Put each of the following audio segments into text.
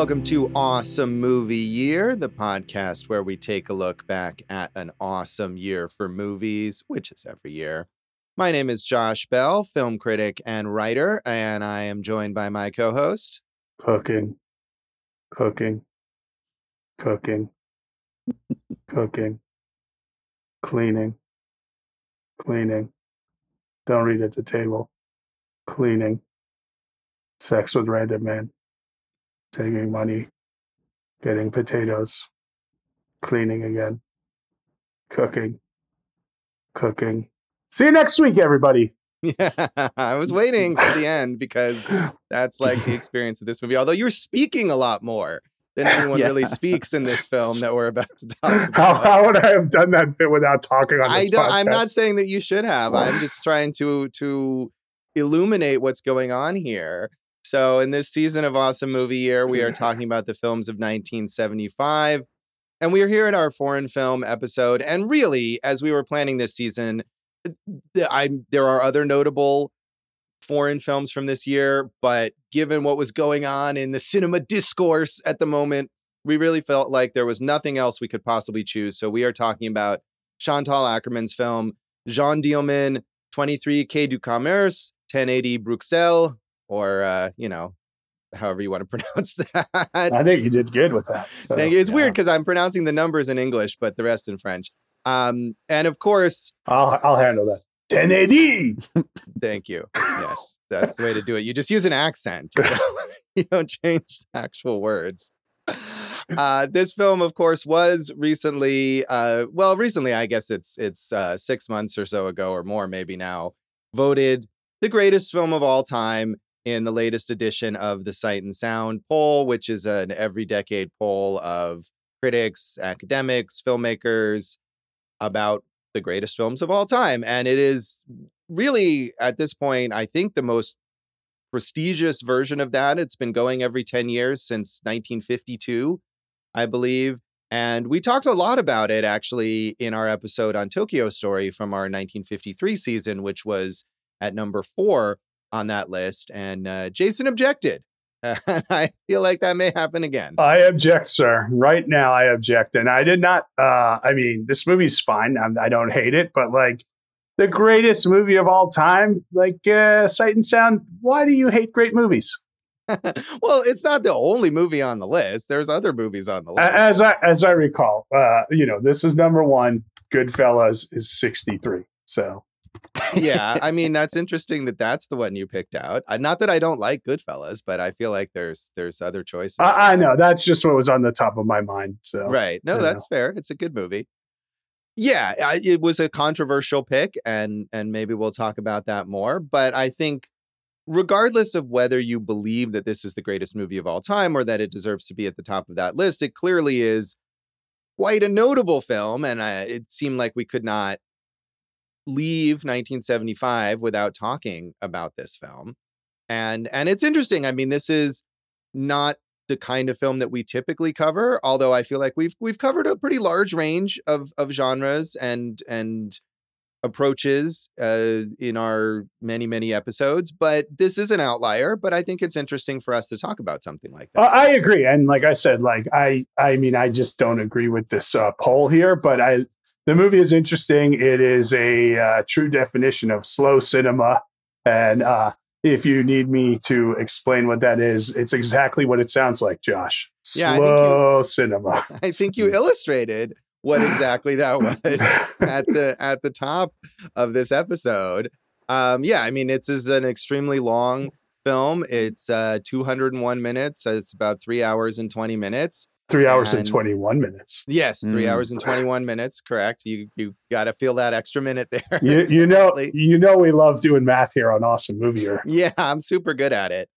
Welcome to Awesome Movie Year, the podcast where we take a look back at an awesome year for movies, which is every year. My name is Josh Bell, film critic and writer, and I am joined by my co host. Cooking, cooking, cooking, cooking, cleaning, cleaning. Don't read at the table. Cleaning. Sex with random man. Taking money. Getting potatoes. Cleaning again. Cooking. Cooking. See you next week, everybody. Yeah, I was waiting for the end because that's like the experience of this movie. Although you're speaking a lot more than anyone Yeah. really speaks in this film that we're about to talk How, about. how would I have done that bit without talking on i don't i'm not saying that you should have. I'm just trying to to illuminate what's going on here. So in this season of Awesome Movie Year, we are talking about the films of 1975. And we are here at our foreign film episode. And really, as we were planning this season, I there are other notable foreign films from this year, but given what was going on in the cinema discourse at the moment, we really felt like there was nothing else we could possibly choose. So we are talking about Chantal Akerman's film Jeanne Dielman, 23 Quai du Commerce, 1080 Bruxelles, or uh, you know, however you want to pronounce that. I think you did good with that. So, It's yeah. weird because I'm pronouncing the numbers in English, but the rest in French. Um, and of course, I'll I'll handle that. 1080. thank you. Yes, that's the way to do it. You just use an accent. You don't, you don't change the actual words. Uh, this film, of course, was recently, uh, well, recently, I guess it's it's uh, six months or so ago, or more, maybe now, voted the greatest film of all time in the latest edition of the Sight and Sound poll, which is an every decade poll of critics, academics, filmmakers about the greatest films of all time. And it is really, at this point, I think the most prestigious version of that. It's been going every 10 years since 1952, I believe. And we talked a lot about it actually in our episode on Tokyo Story from our 1953 season, which was at number four on that list. And uh, Jason objected. And I feel like that may happen again. I object, sir. Right now, I object, and I did not. Uh, I mean, this movie's fine. I'm, I don't hate it, but like the greatest movie of all time, like uh, Sight and Sound. Why do you hate great movies? well, it's not the only movie on the list. There's other movies on the list. As I as I recall, uh, you know, this is number one. Goodfellas is 63. So yeah, I mean that's interesting that that's the one you picked out. Uh, not that I don't like Goodfellas, but I feel like there's there's other choices. I, I know that's just what was on the top of my mind. So Right. No, that's fair. It's a good movie. Yeah, I, it was a controversial pick, and and maybe we'll talk about that more. But I think, regardless of whether you believe that this is the greatest movie of all time or that it deserves to be at the top of that list, it clearly is quite a notable film, and uh, it seemed like we could not leave 1975 without talking about this film. And and it's interesting. I mean, this is not the kind of film that we typically cover, although I feel like we've we've covered a pretty large range of of genres and and approaches uh, in our many many episodes. But this is an outlier. But I think it's interesting for us to talk about something like that. I agree, and like I said, like I, I mean, I just don't agree with this uh, poll here. But I, the movie is interesting. It is a uh, true definition of slow cinema, and uh, if you need me to explain what that is, it's exactly what it sounds like, Josh. Yeah, I you- Slow cinema. I think you illustrated what exactly that was at the at the top of this episode. Um, yeah, I mean, it's is an extremely long film. It's uh, 201 minutes. so It's about three hours and 20 minutes. Three hours and And- twenty-one minutes. Yes, three Mm. hours and 21 minutes. Correct. You you got to feel that extra minute there. You, you know, you know, we love doing math here on Awesome Movie. Year. yeah, I'm super good at it.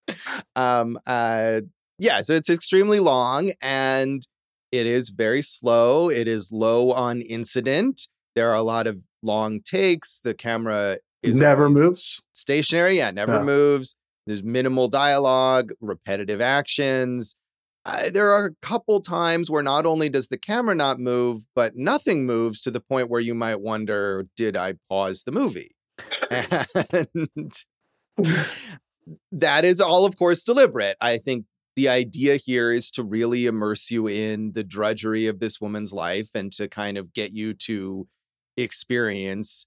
Um, uh, yeah, so it's extremely long and it is very slow. It is low on incident. There are a lot of long takes. The camera is Never moves. stationary. Yeah, never Yeah. moves. There's minimal dialogue, repetitive actions. Uh, there are a couple times where not only does the camera not move, but nothing moves to the point where you might wonder, did I pause the movie? And that is all, of course, deliberate. I think the idea here is to really immerse you in the drudgery of this woman's life and to kind of get you to experience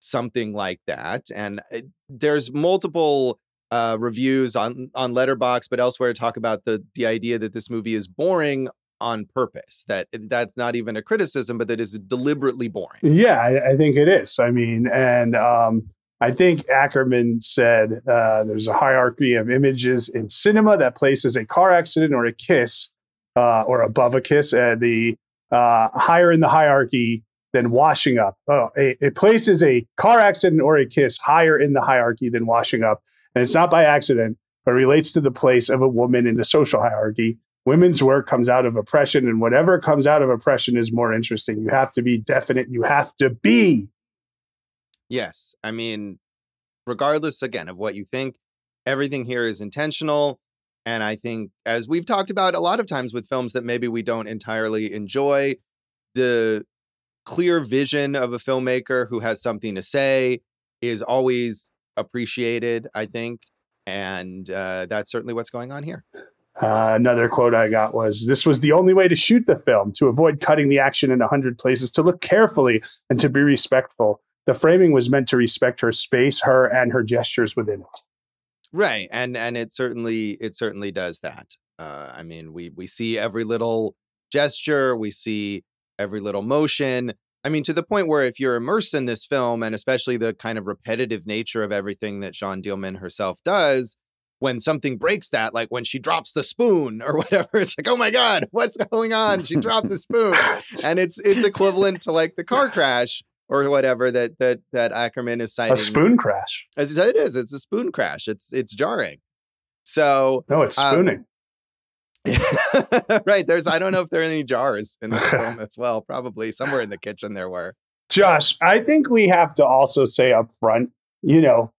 something like that. And uh, there's multiple uh, reviews on on Letterboxd, but elsewhere talk about the the idea that this movie is boring on purpose. That that's not even a criticism, but that is deliberately boring. Yeah, I, I think it is. I mean, and um, I think Akerman said uh, there's a hierarchy of images in cinema that places a car accident or a kiss uh, or above a kiss, at the uh, higher in the hierarchy than washing up. Oh, it, it places a car accident or a kiss higher in the hierarchy than washing up, and it's not by accident, but relates to the place of a woman in the social hierarchy. Women's work comes out of oppression, and whatever comes out of oppression is more interesting. You have to be definite. You have to be Yes. I mean, regardless again of what you think, everything here is intentional. And I think, as we've talked about a lot of times with films that maybe we don't entirely enjoy, the clear vision of a filmmaker who has something to say is always appreciated, I think. And uh, that's certainly what's going on here. Uh, another quote I got was This was the only way to shoot the film, to avoid cutting the action in a hundred places, to look carefully and to be respectful the framing was meant to respect her space, her and her gestures within it. Right, and and it certainly it certainly does that. Uh, I mean, we we see every little gesture, we see every little motion. I mean, to the point where if you're immersed in this film, and especially the kind of repetitive nature of everything that Jeanne Dielman herself does, when something breaks that, like when she drops the spoon or whatever, it's like, oh my god, what's going on? She dropped the spoon, and it's it's equivalent to like the car crash or whatever that that that Akerman is citing. A spoon crash. As it is, it's a spoon crash. It's it's jarring. So no, it's um, spooning. Um, right. There's I don't know if there are any jars in the film as well. Probably somewhere in the kitchen there were. Josh, I think we have to also say up front, you know,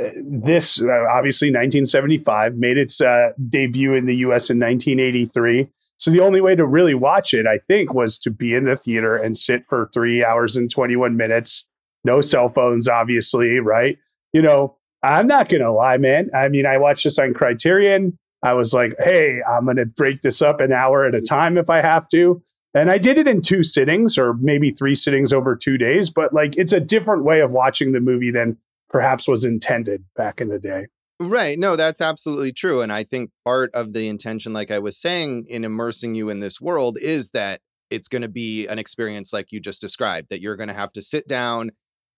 uh, this uh, obviously 1975 made its uh, debut in the US in 1983. So the only way to really watch it, I think, was to be in the theater and sit for three hours and 21 minutes. No cell phones, obviously, right? You know, I'm not going to lie, man. I mean, I watched this on Criterion. I was like, hey, I'm going to break this up an hour at a time if I have to. And I did it in two sittings or maybe three sittings over two days. But like, it's a different way of watching the movie than perhaps was intended back in the day. Right. No, that's absolutely true. And I think part of the intention, like I was saying, in immersing you in this world is that it's going to be an experience like you just described, that you're going to have to sit down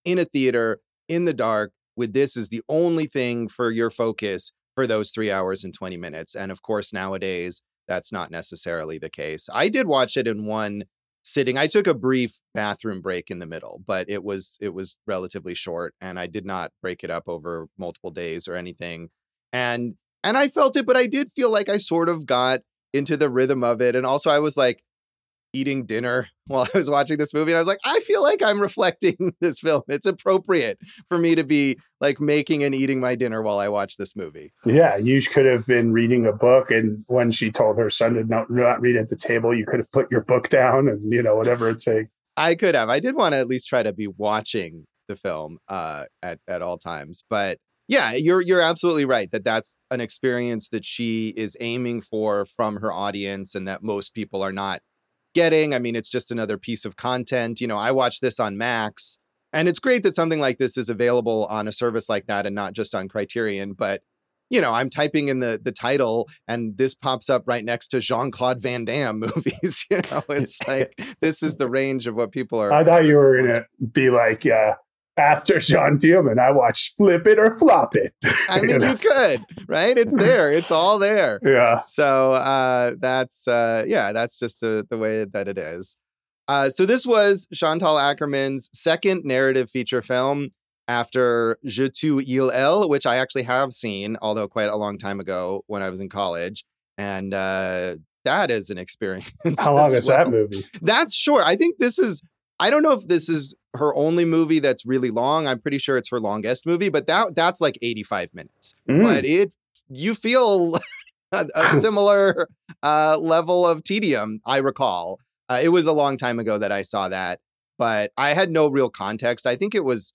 in a theater in the dark with this as the only thing for your focus for those three hours and 20 minutes. And of course, nowadays, that's not necessarily the case. I did watch it in one sitting. I took a brief bathroom break in the middle, but it was it was relatively short and I did not break it up over multiple days or anything. And and I felt it, but I did feel like I sort of got into the rhythm of it. And also I was like, eating dinner while I was watching this movie. And I was like, I feel like I'm reflecting this film. It's appropriate for me to be like making and eating my dinner while I watch this movie. Yeah, you could have been reading a book. And when she told her son to not, not read at the table, you could have put your book down and, you know, whatever it takes. I could have. I did want to at least try to be watching the film uh, at, at all times. But yeah, you're you're absolutely right that that's an experience that she is aiming for from her audience and that most people are not getting. I mean, it's just another piece of content. You know, I watch this on Max, and it's great that something like this is available on a service like that and not just on Criterion. But you know, I'm typing in the the title, and this pops up right next to Jean Claude Van Damme movies. You know, it's like this is the range of what people are. I thought you were gonna be like, uh, after Jeanne Dielman, I watched Flip It or Flop It. I mean, you, could, right? It's there. It's all there. Yeah. So uh, that's uh, yeah, that's just uh, the way that it is. Uh, so this was Chantal Akerman's second narrative feature film after Je tu il elle, which I actually have seen, although quite a long time ago when I was in college, and uh, that is an experience. How long is well. that movie? That's short. I think this is I don't know if this is her only movie that's really long. I'm pretty sure it's her longest movie, but that that's like 85 minutes. Mm. But it you feel a, a similar uh, level of tedium. I recall uh, it was a long time ago that I saw that, but I had no real context. I think it was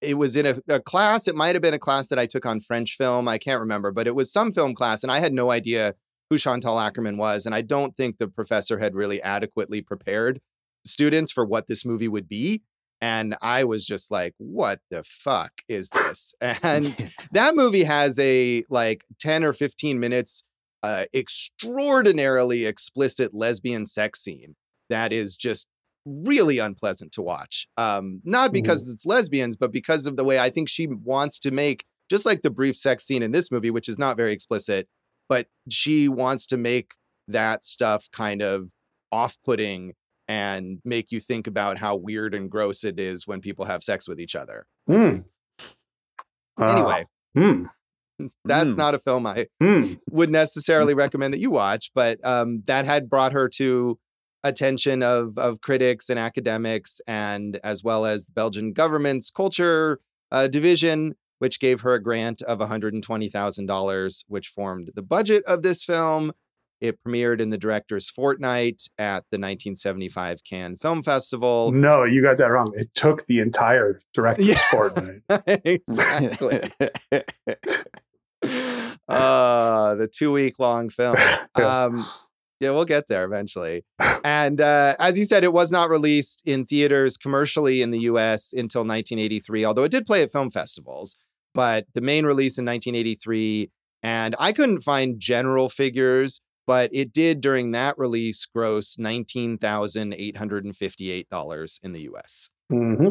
it was in a, a class. It might have been a class that I took on French film. I can't remember, but it was some film class, and I had no idea who Chantal Akerman was. And I don't think the professor had really adequately prepared students for what this movie would be. And I was just like, what the fuck is this? And that movie has a like 10 or 15 minutes uh, extraordinarily explicit lesbian sex scene that is just really unpleasant to watch. Um, not because mm. it's lesbians, but because of the way I think she wants to make, just like the brief sex scene in this movie, which is not very explicit, but she wants to make that stuff kind of off putting and make you think about how weird and gross it is when people have sex with each other. Mm. Uh, anyway, mm. that's not a film I hmm. would necessarily recommend that you watch, but um, that had brought her to attention of of critics and academics, and as well as the Belgian government's culture uh, division, which gave her a grant of $120,000, which formed the budget of this film. It premiered in the director's fortnight at the 1975 Cannes Film Festival. No, you got that wrong. It took the entire director's yeah. fortnight. exactly. uh, the two week long film. Um, yeah, we'll get there eventually. And uh, as you said, it was not released in theaters commercially in the US until 1983, although it did play at film festivals. But the main release in 1983, and I couldn't find general figures, but it did during that release gross $19,858 in the US. Mm-hmm.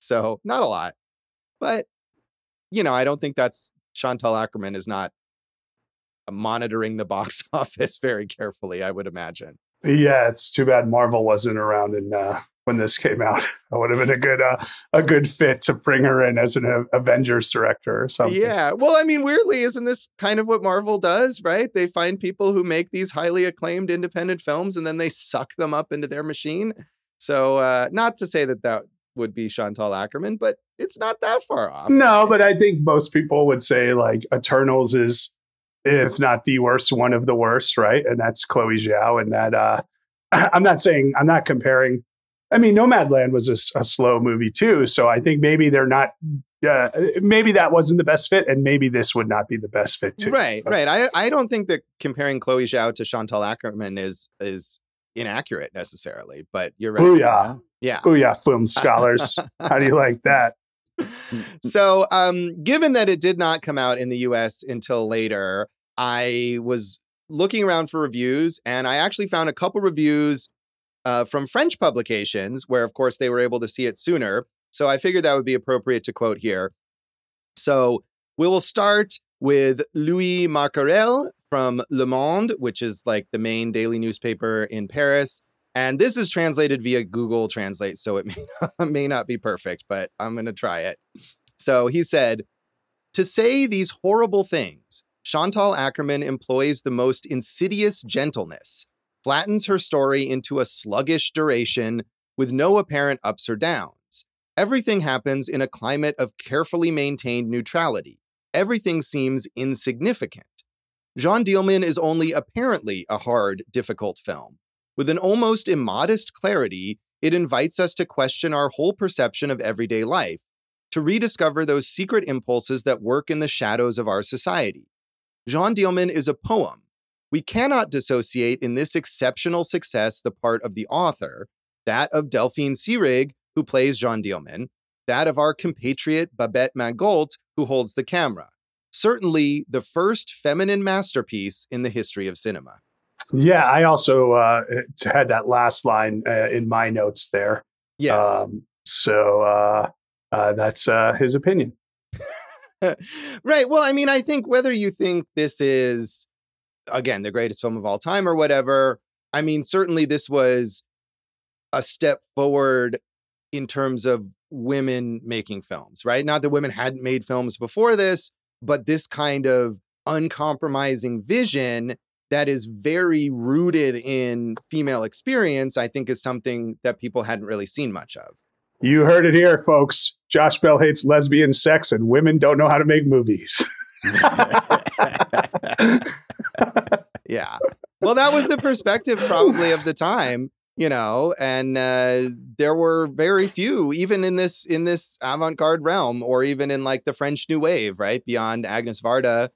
So not a lot. But, you know, I don't think that's Chantal Akerman is not monitoring the box office very carefully, I would imagine. Yeah, it's too bad Marvel wasn't around in, uh, when this came out. That would have been a good uh, a good fit to bring her in as an Avengers director or something. Yeah, well, I mean, weirdly, isn't this kind of what Marvel does? Right? They find people who make these highly acclaimed independent films, and then they suck them up into their machine. So, uh, not to say that that would be Chantal Akerman, but it's not that far off. No, but I think most people would say like Eternals is if not the worst, one of the worst, right? And that's Chloe Zhao. And that uh, I'm not saying I'm not comparing. I mean, Nomadland was a, a slow movie too, so I think maybe they're not. Uh, maybe that wasn't the best fit, and maybe this would not be the best fit too. Right, so. right. I I don't think that comparing Chloe Zhao to Chantal Akerman is is inaccurate necessarily, but you're right. Booyah! Yeah, booyah! Film scholars, how do you like that? so, um, given that it did not come out in the US until later, I was looking around for reviews and I actually found a couple reviews uh, from French publications where, of course, they were able to see it sooner. So I figured that would be appropriate to quote here. So we will start with Louis Marcorelles from Le Monde, which is like the main daily newspaper in Paris. And this is translated via Google Translate, so it may not, may not be perfect, but I'm going to try it. So he said, To say these horrible things, Chantal Akerman employs the most insidious gentleness, flattens her story into a sluggish duration with no apparent ups or downs. Everything happens in a climate of carefully maintained neutrality. Everything seems insignificant. Jeanne Dielman is only apparently a hard, difficult film. With an almost immodest clarity, it invites us to question our whole perception of everyday life, to rediscover those secret impulses that work in the shadows of our society. Jeanne Dielman is a poem. We cannot dissociate in this exceptional success the part of the author, that of Delphine Seyrig, who plays Jeanne Dielman, that of our compatriot Babette Mangolte, who holds the camera. Certainly the first feminine masterpiece in the history of cinema. Yeah, I also uh, had that last line uh, in my notes there. Yes. Um, so uh, uh that's uh, his opinion. right. Well, I mean, I think whether you think this is, again, the greatest film of all time or whatever, I mean, certainly this was a step forward in terms of women making films, right? Not that women mm-hmm. hadn't made films before this, but this kind of uncompromising vision that is very rooted in female experience, I think is something that people hadn't really seen much of. You heard it here, folks. Josh Bell hates lesbian sex and women don't know how to make movies. yeah. Well, that was the perspective probably of the time. you know, and uh, there were very few, even in this in this avant-garde realm, or even in like the French New Wave, right beyond Agnes Varda.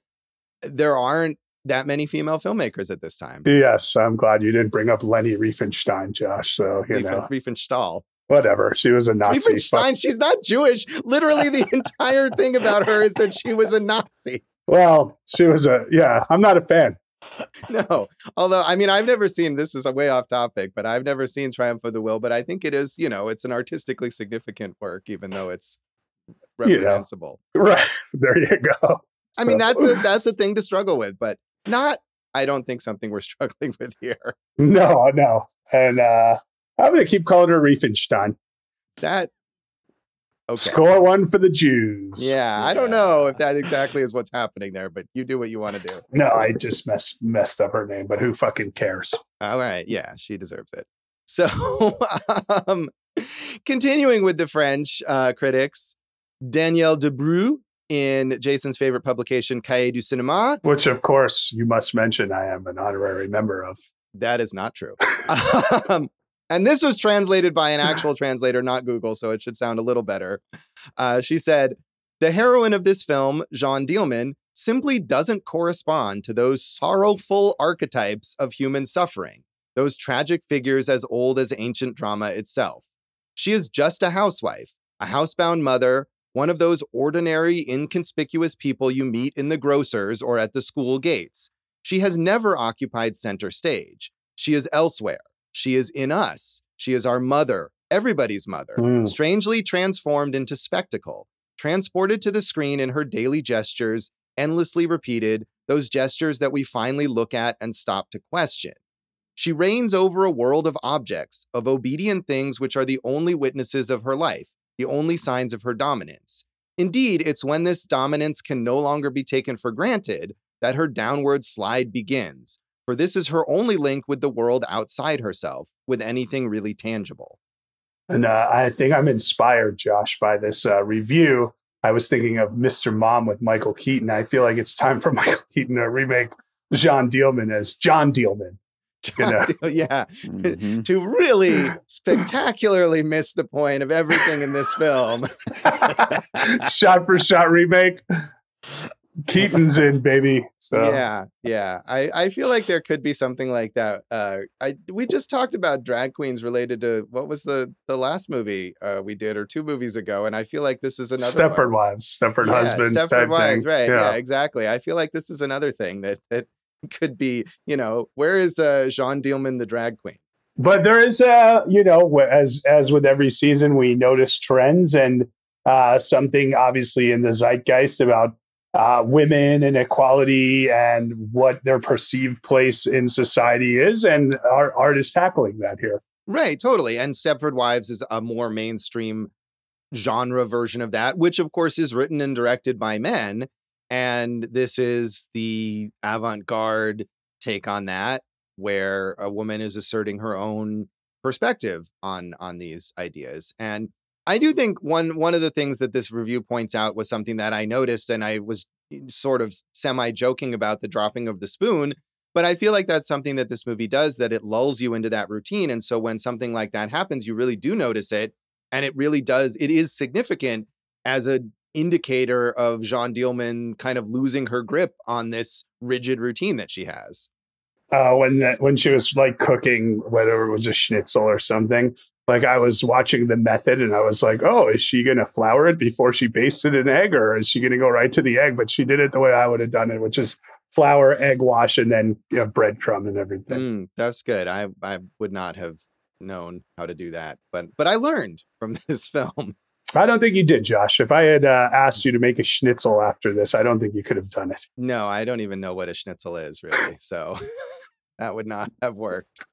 There aren't that many female filmmakers at this time. Yes, I'm glad you didn't bring up Leni Riefenstahl, Josh. So you know, Riefenstahl. Whatever. She was a Nazi. Riefenstein, she's not Jewish. Literally, the entire thing about her is that she was a Nazi. Well, she was a yeah. I'm not a fan. No, although I mean, I've never seen this is a way off topic, but I've never seen Triumph of the Will. But I think it is, you know, it's an artistically significant work, even though it's You know. reprehensible. Right there, you go. I mean, that's a that's a thing to struggle with, but not. I don't think something we're struggling with here. no, no, and uh I'm gonna keep calling her Riefenstein. That okay. Score one for the Jews. Yeah, I don't know if that exactly is what's happening there, but you do what you want to do. No, I just messed messed up her name, but who fucking cares? All right. Yeah, she deserves it. So, um, continuing with the French uh, critics, Danièle Dubroux in Jason's favorite publication, Cahiers du Cinéma. Which, of course, you must mention. I am an honorary member of. That is not true. um, and this was translated by an actual translator, not Google, so it should sound a little better. Uh, she said, The heroine of this film, Jeanne Dielman, simply doesn't correspond to those sorrowful archetypes of human suffering, those tragic figures as old as ancient drama itself. She is just a housewife, a housebound mother, one of those ordinary, inconspicuous people you meet in the grocers or at the school gates. She has never occupied center stage. She is elsewhere. She is in us. She is our mother, everybody's mother, Mm. strangely transformed into spectacle, transported to the screen in her daily gestures, endlessly repeated, those gestures that we finally look at and stop to question. She reigns over a world of objects, of obedient things which are the only witnesses of her life, the only signs of her dominance. Indeed, it's when this dominance can no longer be taken for granted that her downward slide begins, for this is her only link with the world outside herself, with anything really tangible. And uh, I think I'm inspired, Josh, by this uh, review. I was thinking of Mr. Mom with Michael Keaton. I feel like it's time for Michael Keaton to remake John Dielman as John Dielman. Gonna- yeah, Mhm. to really spectacularly miss the point of everything in this film. shot for shot remake. Keaton's in, baby. So Yeah, yeah. I, I feel like there could be something like that. Uh, I we just talked about drag queens related to what was the the last movie uh, we did or two movies ago, and I feel like this is another Stepford one. Wives, Stepford Yeah, Husbands, Stepford Wives, thing. right? Yeah. Yeah. exactly. I feel like this is another thing that that could be. You know, where is uh, Jeanne Dielman the drag queen? But there is, uh, you know, as as with every season, we notice trends and uh, something obviously in the zeitgeist about uh, women and equality and what their perceived place in society is, and our art is tackling that here. Right, totally. And Stepford Wives is a more mainstream genre version of that, which of course is written and directed by men. And this is the avant garde take on that, where a woman is asserting her own perspective on on these ideas. And I do think one one of the things that this review points out was something that I noticed, and I was eh, sort of semi joking about the dropping of the spoon. But I feel like that's something that this movie does that it lulls you into that routine. And so when something like that happens, you really do notice it. And it really does, it is significant as an indicator of Jeanne Dielman kind of losing her grip on this rigid routine that she has. uh, when that when she was like cooking, whether it was a schnitzel or something. Like I was watching the method, and I was like, "Oh, is she gonna flour it before she basted an egg, or is she gonna go right to the egg?" But she did it the way I would have done it, which is flour, egg wash, and then you know, breadcrumb and everything. Mm, that's good. I, I would not have known how to do that, but but I learned from this film. I don't think you did, Josh. If I had uh, asked you to make a schnitzel after this, I don't think you could have done it. No, I don't even know what a schnitzel is really. So that would not have worked.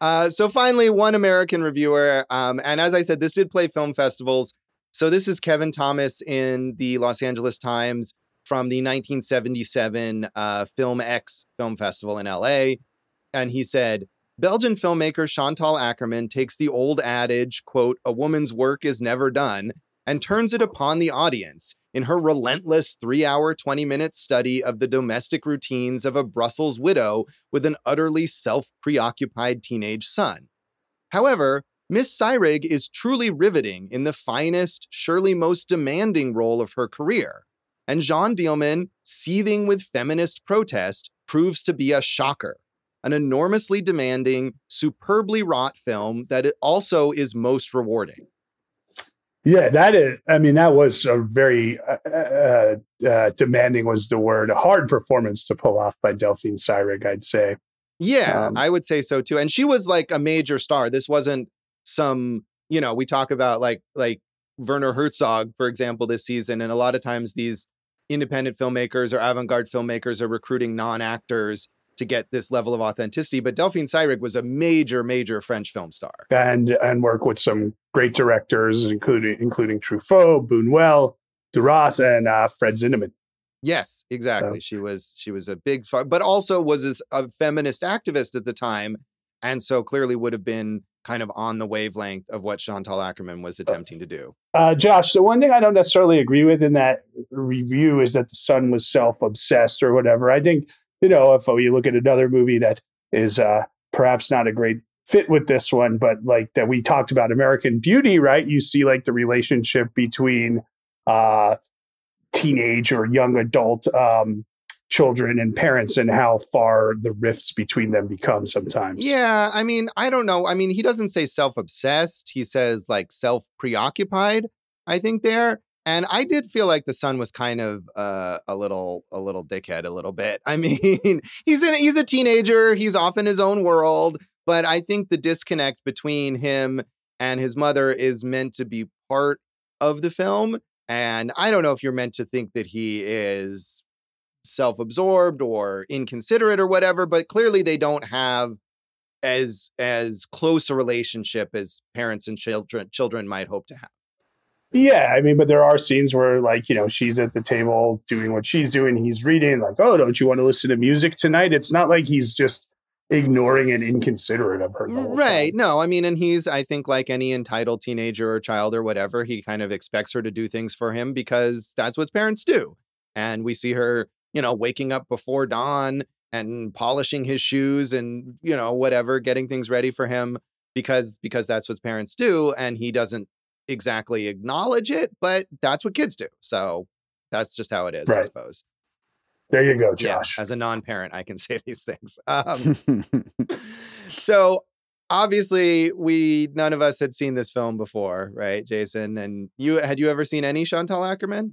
Uh, so finally, one American reviewer, um, and as I said, this did play film festivals. So this is Kevin Thomas in the Los Angeles Times from the 1977 uh, Filmex Film Festival in LA, and he said. Belgian filmmaker Chantal Akerman takes the old adage, quote, a woman's work is never done, and turns it upon the audience in her relentless three hour, 20 minute study of the domestic routines of a Brussels widow with an utterly self preoccupied teenage son. However, Miss Seyrig is truly riveting in the finest, surely most demanding role of her career. And Jean Dielman, seething with feminist protest, proves to be a shocker. An enormously demanding, superbly wrought film that also is most rewarding. Yeah, that is. I mean, that was a very uh, uh, uh, demanding was the word. A hard performance to pull off by Delphine Seyrig, I'd say. Yeah, um, I would say so too. And she was like a major star. This wasn't some, you know, we talk about like like Werner Herzog, for example, this season, and a lot of times these independent filmmakers or avant-garde filmmakers are recruiting non-actors to get this level of authenticity. But Delphine Seyrig was a major, major French film star, and and work with some great directors, including including Truffaut, Buñuel, Duras, and uh, Fred Zinnemann. Yes, exactly. So. She was she was a big, but also was a feminist activist at the time, and so clearly would have been kind of on the wavelength of what Chantal Akerman was uh, attempting to do. Uh, Josh, the one thing I don't necessarily agree with in that review is that the son was self obsessed or whatever. I think you know, if you look at another movie that is uh, perhaps not a great fit with this one, but like that we talked about American Beauty, right? You see like the relationship between uh, teenage or young adult um, children and parents and how far the rifts between them become sometimes. Yeah, I mean, I don't know. I mean, he doesn't say self obsessed, he says like self preoccupied, I think there. And I did feel like the son was kind of uh, a little, a little dickhead, a little bit. I mean, he's in, he's a teenager. He's off in his own world. But I think the disconnect between him and his mother is meant to be part of the film. And I don't know if you're meant to think that he is self-absorbed or inconsiderate or whatever, but clearly they don't have as as close a relationship as parents and children children might hope to have. Yeah, I mean, but there are scenes where, like, you know, she's at the table doing what she's doing. He's reading, like, oh, don't you want to listen to music tonight? It's not like he's just ignoring and inconsiderate of her. Right. Time. No, I mean, and he's, I think, like any entitled teenager or child or whatever, he kind of expects her to do things for him because that's what parents do. And we see her, you know, waking up before dawn and polishing his shoes and, you know, whatever, getting things ready for him because because that's what parents do and he doesn't exactly acknowledge it, but that's what kids do. So that's just how it is, right. I suppose. There you go, Josh. Yeah, as a non-parent, I can say these things. Um, so obviously, we none of us had seen this film before, right, Jason? And you had you ever seen any Chantal akerman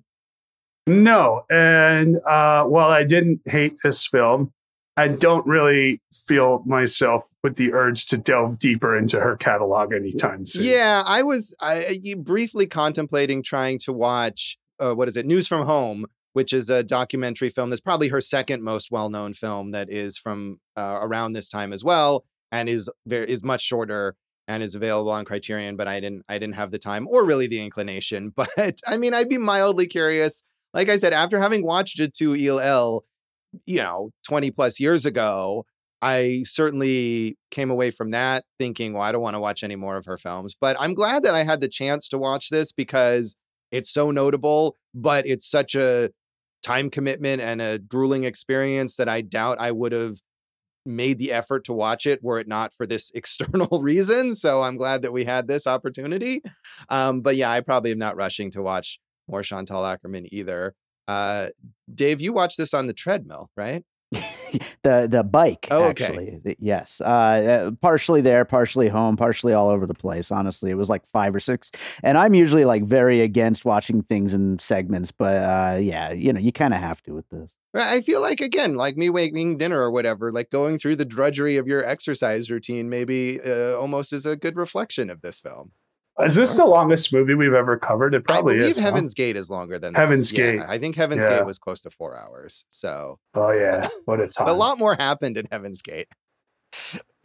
No, and uh, while I didn't hate this film, I don't really feel myself with the urge to delve deeper into her catalog anytime soon. Yeah, I was I, briefly contemplating trying to watch uh, what is it, News from Home, which is a documentary film that's probably her second most well-known film that is from uh, around this time as well, and is very is much shorter and is available on Criterion. But I didn't I didn't have the time or really the inclination. But I mean, I'd be mildly curious. Like I said, after having watched it to Il you know, 20 plus years ago, I certainly came away from that thinking, well, I don't want to watch any more of her films. But I'm glad that I had the chance to watch this because it's so notable, but it's such a time commitment and a grueling experience that I doubt I would have made the effort to watch it were it not for this external reason. So I'm glad that we had this opportunity. Um, but yeah, I probably am not rushing to watch more Chantal Akerman either. Uh, Dave, you watched this on the treadmill, right? the the bike oh, actually okay. yes uh, uh, partially there partially home partially all over the place honestly it was like five or six and i'm usually like very against watching things in segments but uh, yeah you know you kind of have to with this I feel like again, like me making dinner or whatever, like going through the drudgery of your exercise routine, maybe uh, almost is a good reflection of this film. Is this the longest movie we've ever covered? It probably I believe is. Heaven's huh? Gate is longer than Heaven's this. Gate. Yeah, I think Heaven's yeah. Gate was close to four hours. So. Oh yeah, what a time! a lot more happened in Heaven's Gate.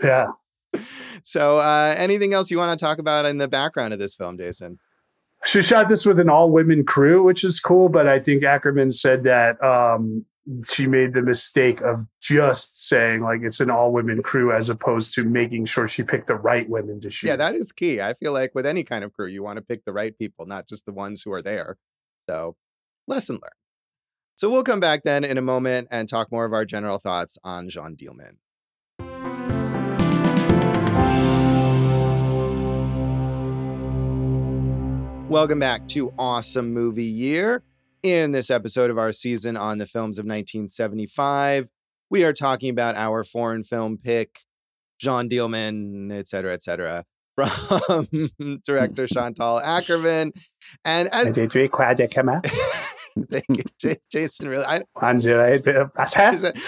Yeah. So, uh, anything else you want to talk about in the background of this film, Jason? She shot this with an all-women crew, which is cool. But I think Akerman said that um, she made the mistake of just saying like it's an all women crew as opposed to making sure she picked the right women to shoot. Yeah, that is key. I feel like with any kind of crew, you want to pick the right people, not just the ones who are there. So, lesson learned. So, we'll come back then in a moment and talk more of our general thoughts on Jeanne Dielman. Welcome back to Awesome Movie Year. In this episode of our season on the films of 1975, we are talking about our foreign film pick, John Dielman, et cetera, et cetera, from director Chantal Akerman. And as I Thank you, J- Jason. Really, I,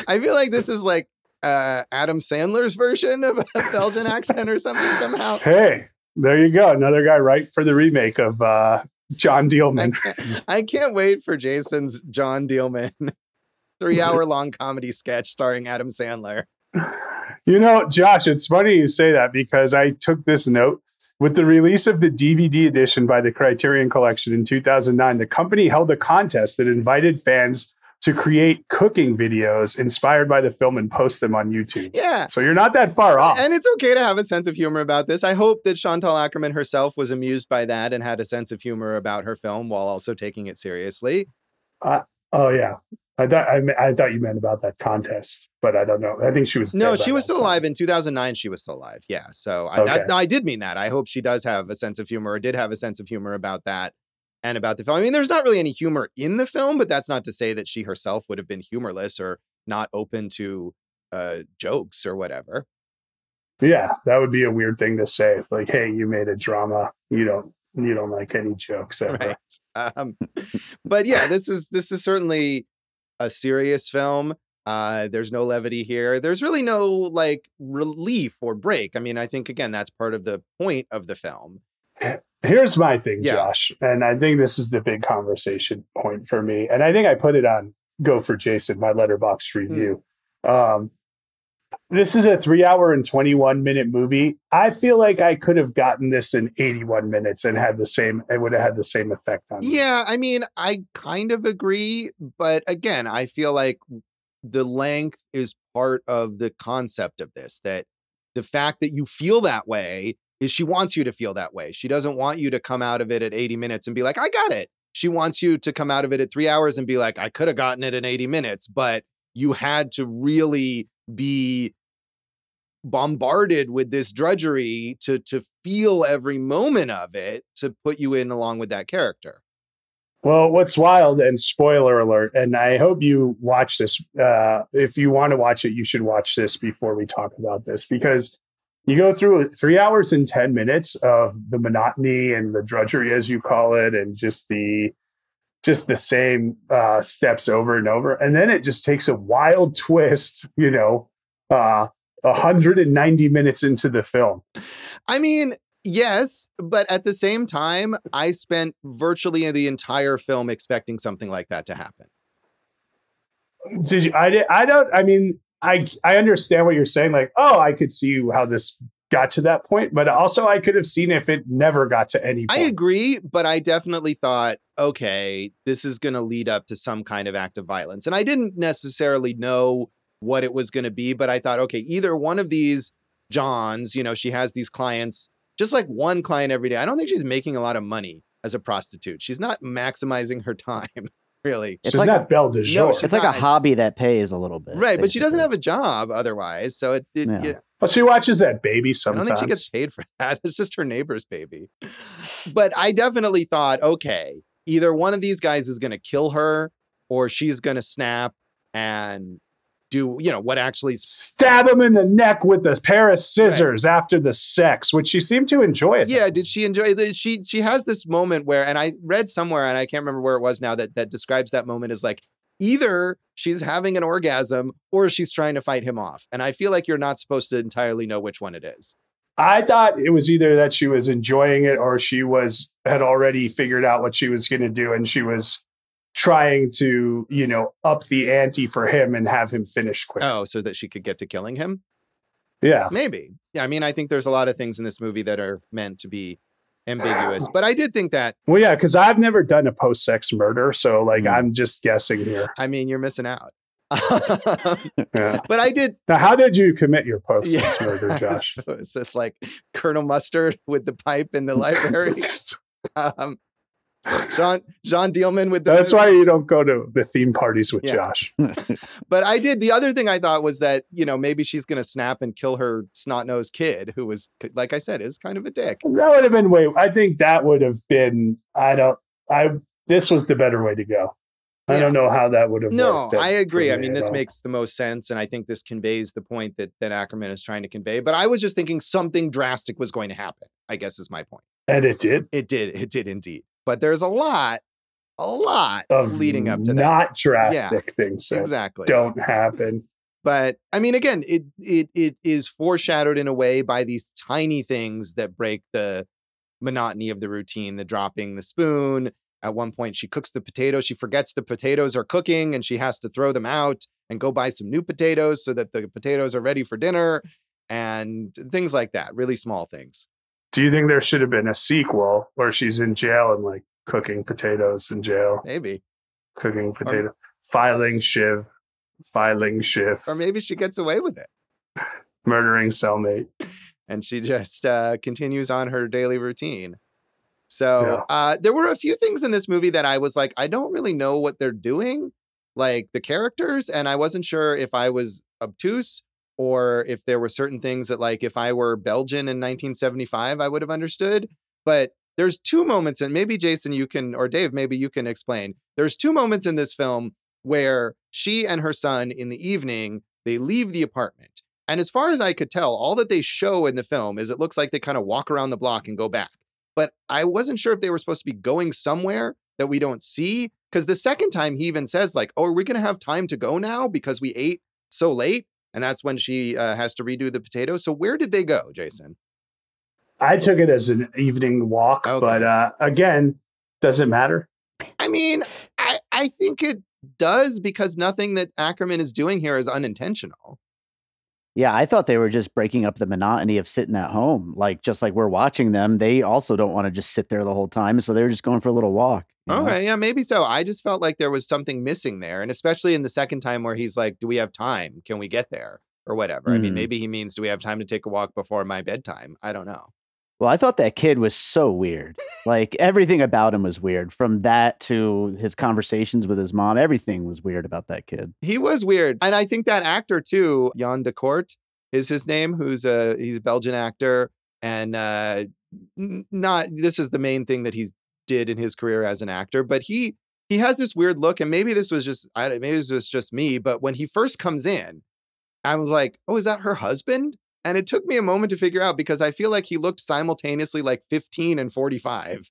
I feel like this is like uh, Adam Sandler's version of a Belgian accent or something somehow. Hey, there you go. Another guy right for the remake of uh, John Dealman. I can't, I can't wait for Jason's John Dealman three hour long comedy sketch starring Adam Sandler. You know, Josh, it's funny you say that because I took this note. With the release of the DVD edition by the Criterion Collection in 2009, the company held a contest that invited fans to create cooking videos inspired by the film and post them on YouTube. Yeah. So you're not that far off. And it's okay to have a sense of humor about this. I hope that Chantal Akerman herself was amused by that and had a sense of humor about her film while also taking it seriously. Uh, oh yeah. I thought I, I, thought you meant about that contest, but I don't know. I think she was no, she was still time. alive in 2009. She was still alive. Yeah, so I, okay. I, I did mean that. I hope she does have a sense of humor, or did have a sense of humor about that and about the film. I mean, there's not really any humor in the film, but that's not to say that she herself would have been humorless or not open to uh, jokes or whatever. Yeah, that would be a weird thing to say. Like, hey, you made a drama. You don't you don't like any jokes ever. Right. Um, but yeah, this is this is certainly a serious film. Uh, there's no levity here. There's really no like relief or break. I mean, I think again that's part of the point of the film Here's my thing, yeah. Josh, and I think this is the big conversation point for me. And I think I put it on Go for Jason, my Letterboxd hmm. review. Mm. Um, this is a three hour and 21 minute movie. I feel like I could have gotten this in 81 minutes and had the same, it would have had the same effect on me. Yeah. I mean, I kind of agree. But again, I feel like the length is part of the concept of this, that the fact that you feel that way is she wants you to feel that way. She doesn't want you to come out of it at 80 minutes and be like, I got it. She wants you to come out of it at three hours and be like, I could have gotten it in 80 minutes, but you had to really be bombarded with this drudgery to to feel every moment of it to put you in along with that character. Well, what's wild and spoiler alert, and I hope you watch this. Uh, if you want to watch it, you should watch this before we talk about this because you go through three hours and 10 minutes of the monotony and the drudgery as you call it and just the just the same uh, steps over and over. And then it just takes a wild twist you know uh 190 minutes into the film. I mean yes but at the same time i spent virtually the entire film expecting something like that to happen. Did you i did i don't i mean I I understand what you're saying. Like, oh, I could see how this got to that point, but also I could have seen if it never got to any point. I agree, but I definitely thought, okay, this is going to lead up to some kind of act of violence. And I didn't necessarily know what it was going to be, but I thought, okay, either one of these Johns, you know, she has these clients, just like one client every day. I don't think she's making a lot of money as a prostitute. She's not maximizing her time really. It's she's like not a, Belle de jour. No, it's like a hobby that pays a little bit. Right, basically. but she doesn't have a job otherwise. So it, it yeah. Well, she watches that baby sometimes. I don't think she gets paid for that. It's just her neighbor's baby. But I definitely thought, okay, either one of these guys is going to kill her or she's going to snap and do you know what actually stab him in the neck with a pair of scissors right. after the sex which she seemed to enjoy it. Yeah did she enjoy it she she has this moment where and i read somewhere and i can't remember where it was now that that describes that moment as like either she's having an orgasm or she's trying to fight him off. And i feel like you're not supposed to entirely know which one it is. I thought it was either that she was enjoying it or she was had already figured out what she was going to do and she was trying to, you know, up the ante for him and have him finish quick. Oh, so that she could get to killing him? Yeah. Maybe. Yeah, I mean, I think there's a lot of things in this movie that are meant to be ambiguous, but I did think that Well, yeah, cuz I've never done a post-sex murder, so like mm. I'm just guessing here. I mean, you're missing out. yeah. But I did. Now, how did you commit your post-sex yeah. murder, Josh? so it's like Colonel Mustard with the pipe in the library. um, Jean Jeanne Dielman with the That's why you don't go to the theme parties with yeah. Josh. but I did the other thing I thought was that, you know, maybe she's gonna snap and kill her snot-nosed kid who was like I said, is kind of a dick. That would have been way I think that would have been I don't I this was the better way to go. Yeah. I don't know how that would have. No, I agree. I mean, this makes the most sense, and I think this conveys the point that that Akerman is trying to convey. But I was just thinking something drastic was going to happen. I guess is my point. And it did. It did. It did indeed. But there's a lot, a lot of leading up to not that. Not drastic yeah, things. exactly. Don't happen. But I mean, again, it it it is foreshadowed in a way by these tiny things that break the monotony of the routine. The dropping the spoon, at one point, she cooks the potatoes. She forgets the potatoes are cooking and she has to throw them out and go buy some new potatoes so that the potatoes are ready for dinner and things like that. Really small things. Do you think there should have been a sequel where she's in jail and like cooking potatoes in jail? Maybe. Cooking potato, or, filing Shiv, filing Shiv. Or maybe she gets away with it. Murdering cellmate. And she just uh, continues on her daily routine. So yeah. uh, there were a few things in this movie that I was like, I don't really know what they're doing, like the characters, and I wasn't sure if I was obtuse or if there were certain things that, like, if I were Belgian in 1975, I would have understood. But there's two moments, and maybe Jason, you can, or Dave, maybe you can explain. There's two moments in this film where she and her son in the evening they leave the apartment. And as far as I could tell, all that they show in the film is it looks like they kind of walk around the block and go back but I wasn't sure if they were supposed to be going somewhere that we don't see. Because the second time he even says, like, oh, are we going to have time to go now because we ate so late? And that's when she uh, has to redo the potatoes. So where did they go, Jason? I took it as an evening walk, okay. but uh, again, does it matter? I mean, I, I think it does because nothing that Akerman is doing here is unintentional. Yeah, I thought they were just breaking up the monotony of sitting at home. Like just like we're watching them, they also don't want to just sit there the whole time. So they're just going for a little walk. Okay, know? yeah, maybe so. I just felt like there was something missing there. And especially in the second time where he's like, Do we have time? Can we get there? Or whatever. Mm. I mean, mm. maybe he means, Do we have time to take a walk before my bedtime? I don't know. Well, I thought that kid was so weird. like everything about him was weird. From that to his conversations with his mom, everything was weird about that kid. He was weird. And I think that actor too, Jan Decorte is his name, who's a he's a Belgian actor and uh not this is the main thing that he's did in his career as an actor, but he he has this weird look and maybe this was just I don't. maybe this was just me, but when he first comes in, I was like, "Oh, is that her husband?" And it took me a moment to figure out because I feel like he looked simultaneously like 15 and 45.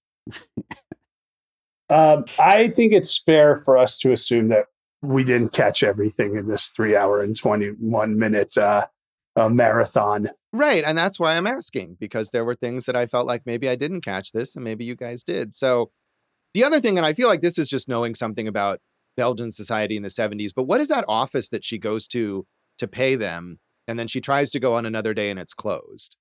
um, I think it's fair for us to assume that we didn't catch everything in this three hour and 21 minute uh, uh, marathon. Right. And that's why I'm asking because there were things that I felt like maybe I didn't catch this and maybe you guys did. So the other thing, and I feel like this is just knowing something about Belgian society in the 70s, but what is that office that she goes to to pay them? And then she tries to go on another day and it's closed.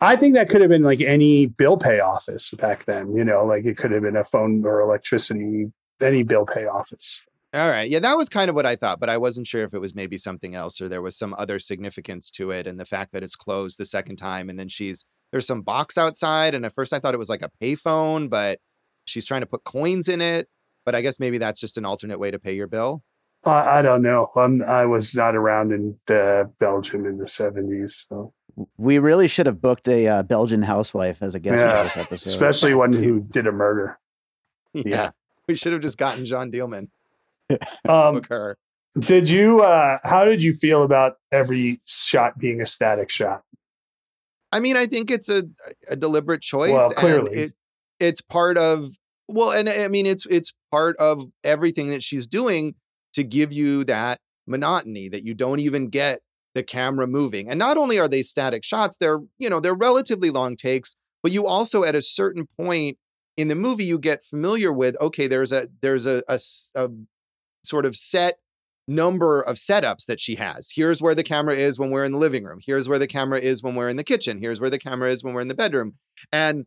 I think that could have been like any bill pay office back then, you know, like it could have been a phone or electricity, any bill pay office. All right. Yeah, that was kind of what I thought, but I wasn't sure if it was maybe something else or there was some other significance to it. And the fact that it's closed the second time and then she's there's some box outside. And at first I thought it was like a payphone, but she's trying to put coins in it. But I guess maybe that's just an alternate way to pay your bill. I, I don't know. I'm, I was not around in uh, Belgium in the 70s. So. We really should have booked a uh, Belgian housewife as a guest yeah, this episode. Especially one who did a murder. Yeah. yeah. We should have just gotten Jeanne Dielman. um, Book her. Did you, uh, how did you feel about every shot being a static shot? I mean, I think it's a, a deliberate choice. Well, clearly. it, it's part of, well, and I mean, it's, it's part of everything that she's doing to give you that monotony that you don't even get the camera moving. And not only are they static shots, they're, you know, they're relatively long takes, but you also at a certain point in the movie you get familiar with okay, there's a there's a, a, a sort of set number of setups that she has. Here's where the camera is when we're in the living room. Here's where the camera is when we're in the kitchen. Here's where the camera is when we're in the bedroom. And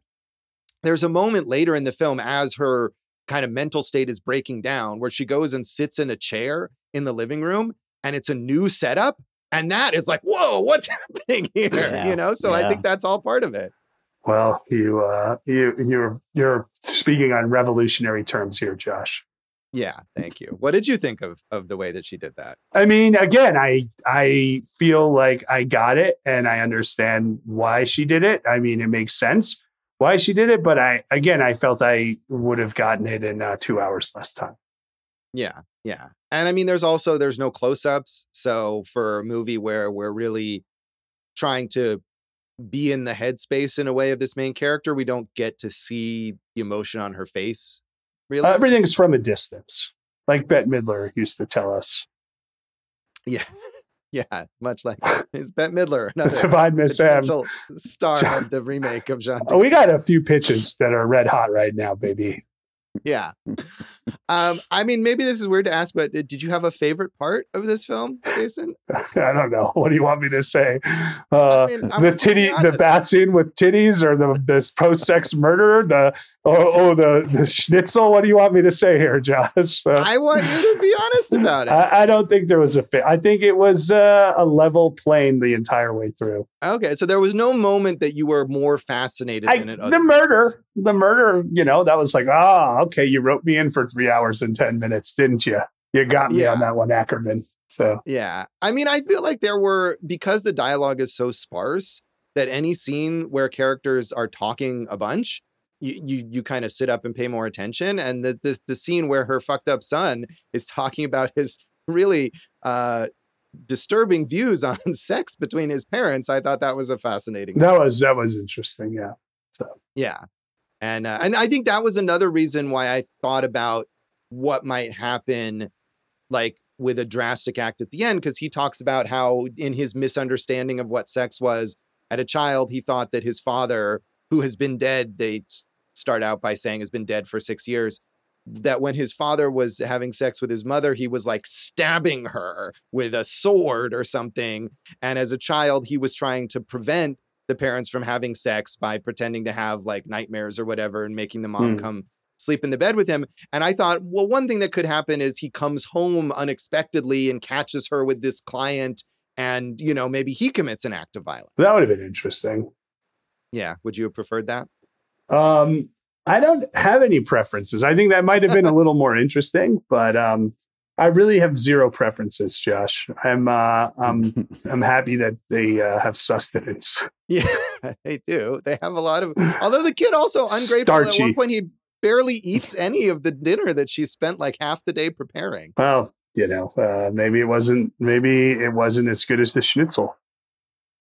there's a moment later in the film as her kind of mental state is breaking down where she goes and sits in a chair in the living room and it's a new setup and that is like whoa what's happening here yeah, you know so yeah. i think that's all part of it Well, you uh, you you're you're speaking on revolutionary terms here, Josh. Yeah, thank you. What did you think of of the way that she did that? I mean, again, I I feel like I got it and I understand why she did it. I mean, it makes sense why she did it, but I again, I felt I would have gotten it in uh, two hours less time. Yeah, yeah, and I mean, there's also there's no close ups, so for a movie where we're really trying to be in the headspace in a way of this main character, we don't get to see the emotion on her face. Really, uh, everything's from a distance, like Bette Midler used to tell us. Yeah. Yeah, much like it's Bette Midler, another Divine Miss M, star John, of the remake of Jean. Oh, we got a few pitches that are red hot right now, baby. Yeah. Um, I mean, maybe this is weird to ask, but did you have a favorite part of this film, Jason? I don't know. What do you want me to say? Uh, I mean, the titty, the bat scene with titties, or the this post sex murder, the oh, oh, the the schnitzel. What do you want me to say here, Josh? Uh, I want you to be honest about it. I, I don't think there was a fit. I think it was uh, a level plane the entire way through. Okay, so there was no moment that you were more fascinated I, than it. The murder, the murder. You know, that was like, ah, oh, okay, you wrote me in for three hours and ten minutes, didn't you? You got me yeah. on that one, Akerman. So yeah, I mean, I feel like there were because the dialogue is so sparse that any scene where characters are talking a bunch, you you, you kind of sit up and pay more attention. And the, the the scene where her fucked up son is talking about his really uh disturbing views on sex between his parents. I thought that was a fascinating. That scene. was that was interesting. Yeah. So yeah, and uh, and I think that was another reason why I thought about what might happen, like with a drastic act at the end, because he talks about how in his misunderstanding of what sex was at a child, he thought that his father, who has been dead, they start out by saying has been dead for six years, that when his father was having sex with his mother, he was like stabbing her with a sword or something. And as a child, he was trying to prevent the parents from having sex by pretending to have like nightmares or whatever and making the mom mm. come sleep in the bed with him. And I thought, well, one thing that could happen is he comes home unexpectedly and catches her with this client. And, you know, maybe he commits an act of violence. That would have been interesting. Yeah. Would you have preferred that? Um, I don't have any preferences. I think that might have been a little more interesting, but um, I really have zero preferences, Josh. I'm uh, I'm I'm happy that they uh, have sustenance. Yeah, they do. They have a lot of. Although the kid also ungrateful. Starchy. At one point, he barely eats any of the dinner that she spent like half the day preparing. Well, you know, uh, maybe it wasn't. Maybe it wasn't as good as the schnitzel.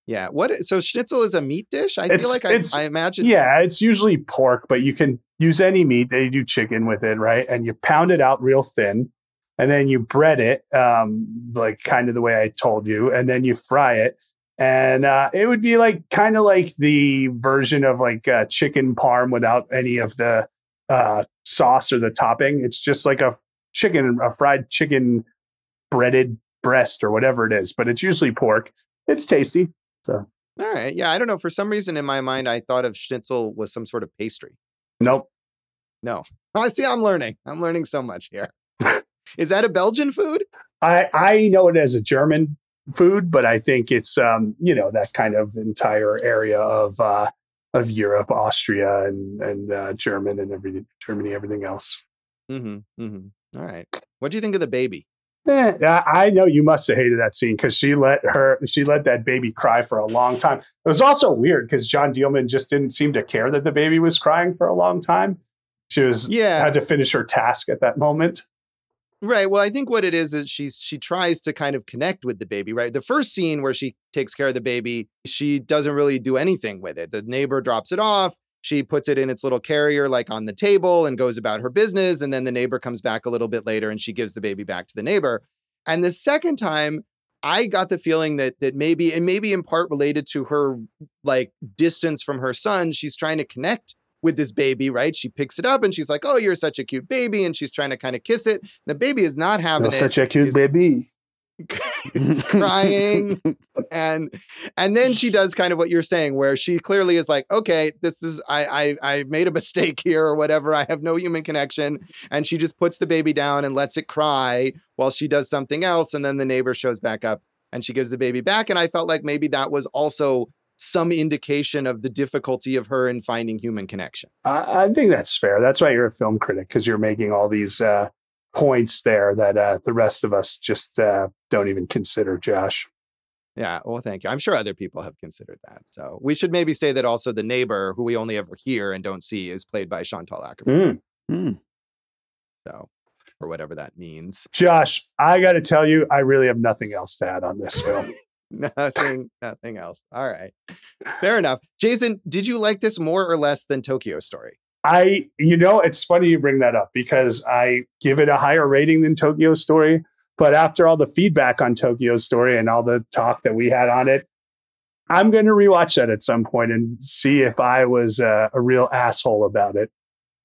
Yeah. What? So schnitzel is a meat dish. I it's, feel like I, I, imagine. Yeah, it's usually pork, but you can use any meat. They do chicken with it, right? And you pound it out real thin, and then you bread it, um, like kind of the way I told you, and then you fry it. And uh, it would be like kind of like the version of like uh, chicken parm without any of the uh, sauce or the topping. It's just like a chicken, a fried chicken breaded breast or whatever it is, but it's usually pork. It's tasty. So, all right. Yeah. I don't know. For some reason in my mind, I thought of schnitzel was some sort of pastry. Nope. No. I see. I'm learning. I'm learning so much here. Is that a Belgian food? I, I know it as a German food, but I think it's, um, you know, that kind of entire area of, uh, of Europe, Austria and, and, uh, German and everything, Germany, everything else. Mm-hmm, mm-hmm. All right. What do you think of the baby? Eh, I know you must have hated that scene because she let her she let that baby cry for a long time. It was also weird because Jeanne Dielman just didn't seem to care that the baby was crying for a long time. She was yeah had to finish her task at that moment. Right. Well, I think what it is is she's she tries to kind of connect with the baby, right? The first scene where she takes care of the baby, she doesn't really do anything with it. The neighbor drops it off. She puts it in its little carrier, like on the table, and goes about her business. And then the neighbor comes back a little bit later and she gives the baby back to the neighbor. And the second time, I got the feeling that that maybe, and maybe in part related to her like distance from her son, she's trying to connect with this baby, right? She picks it up and she's like, "Oh, you're such a cute baby," and she's trying to kind of kiss it. The baby is not having it. Such a cute He's, baby. Is crying and and then she does kind of what you're saying where she clearly is like okay this is I, I i made a mistake here or whatever i have no human connection and she just puts the baby down and lets it cry while she does something else and then the neighbor shows back up and she gives the baby back and i felt like maybe that was also some indication of the difficulty of her in finding human connection. I, I think that's fair. That's why you're a film critic because you're making all these uh, points there that uh, the rest of us just uh, don't even consider, Josh. Yeah, well, thank you. I'm sure other people have considered that. So we should maybe say that also the neighbor, who we only ever hear and don't see, is played by Chantal Akerman. Mm. Mm. So, or whatever that means. Josh, I got to tell you, I really have nothing else to add on this film. nothing, nothing else. All right, fair enough. Jason, did you like this more or less than Tokyo Story? I, you know, it's funny you bring that up because I give it a higher rating than Tokyo Story. But after all the feedback on Tokyo Story and all the talk that we had on it, I'm going to rewatch that at some point and see if I was uh, a real asshole about it.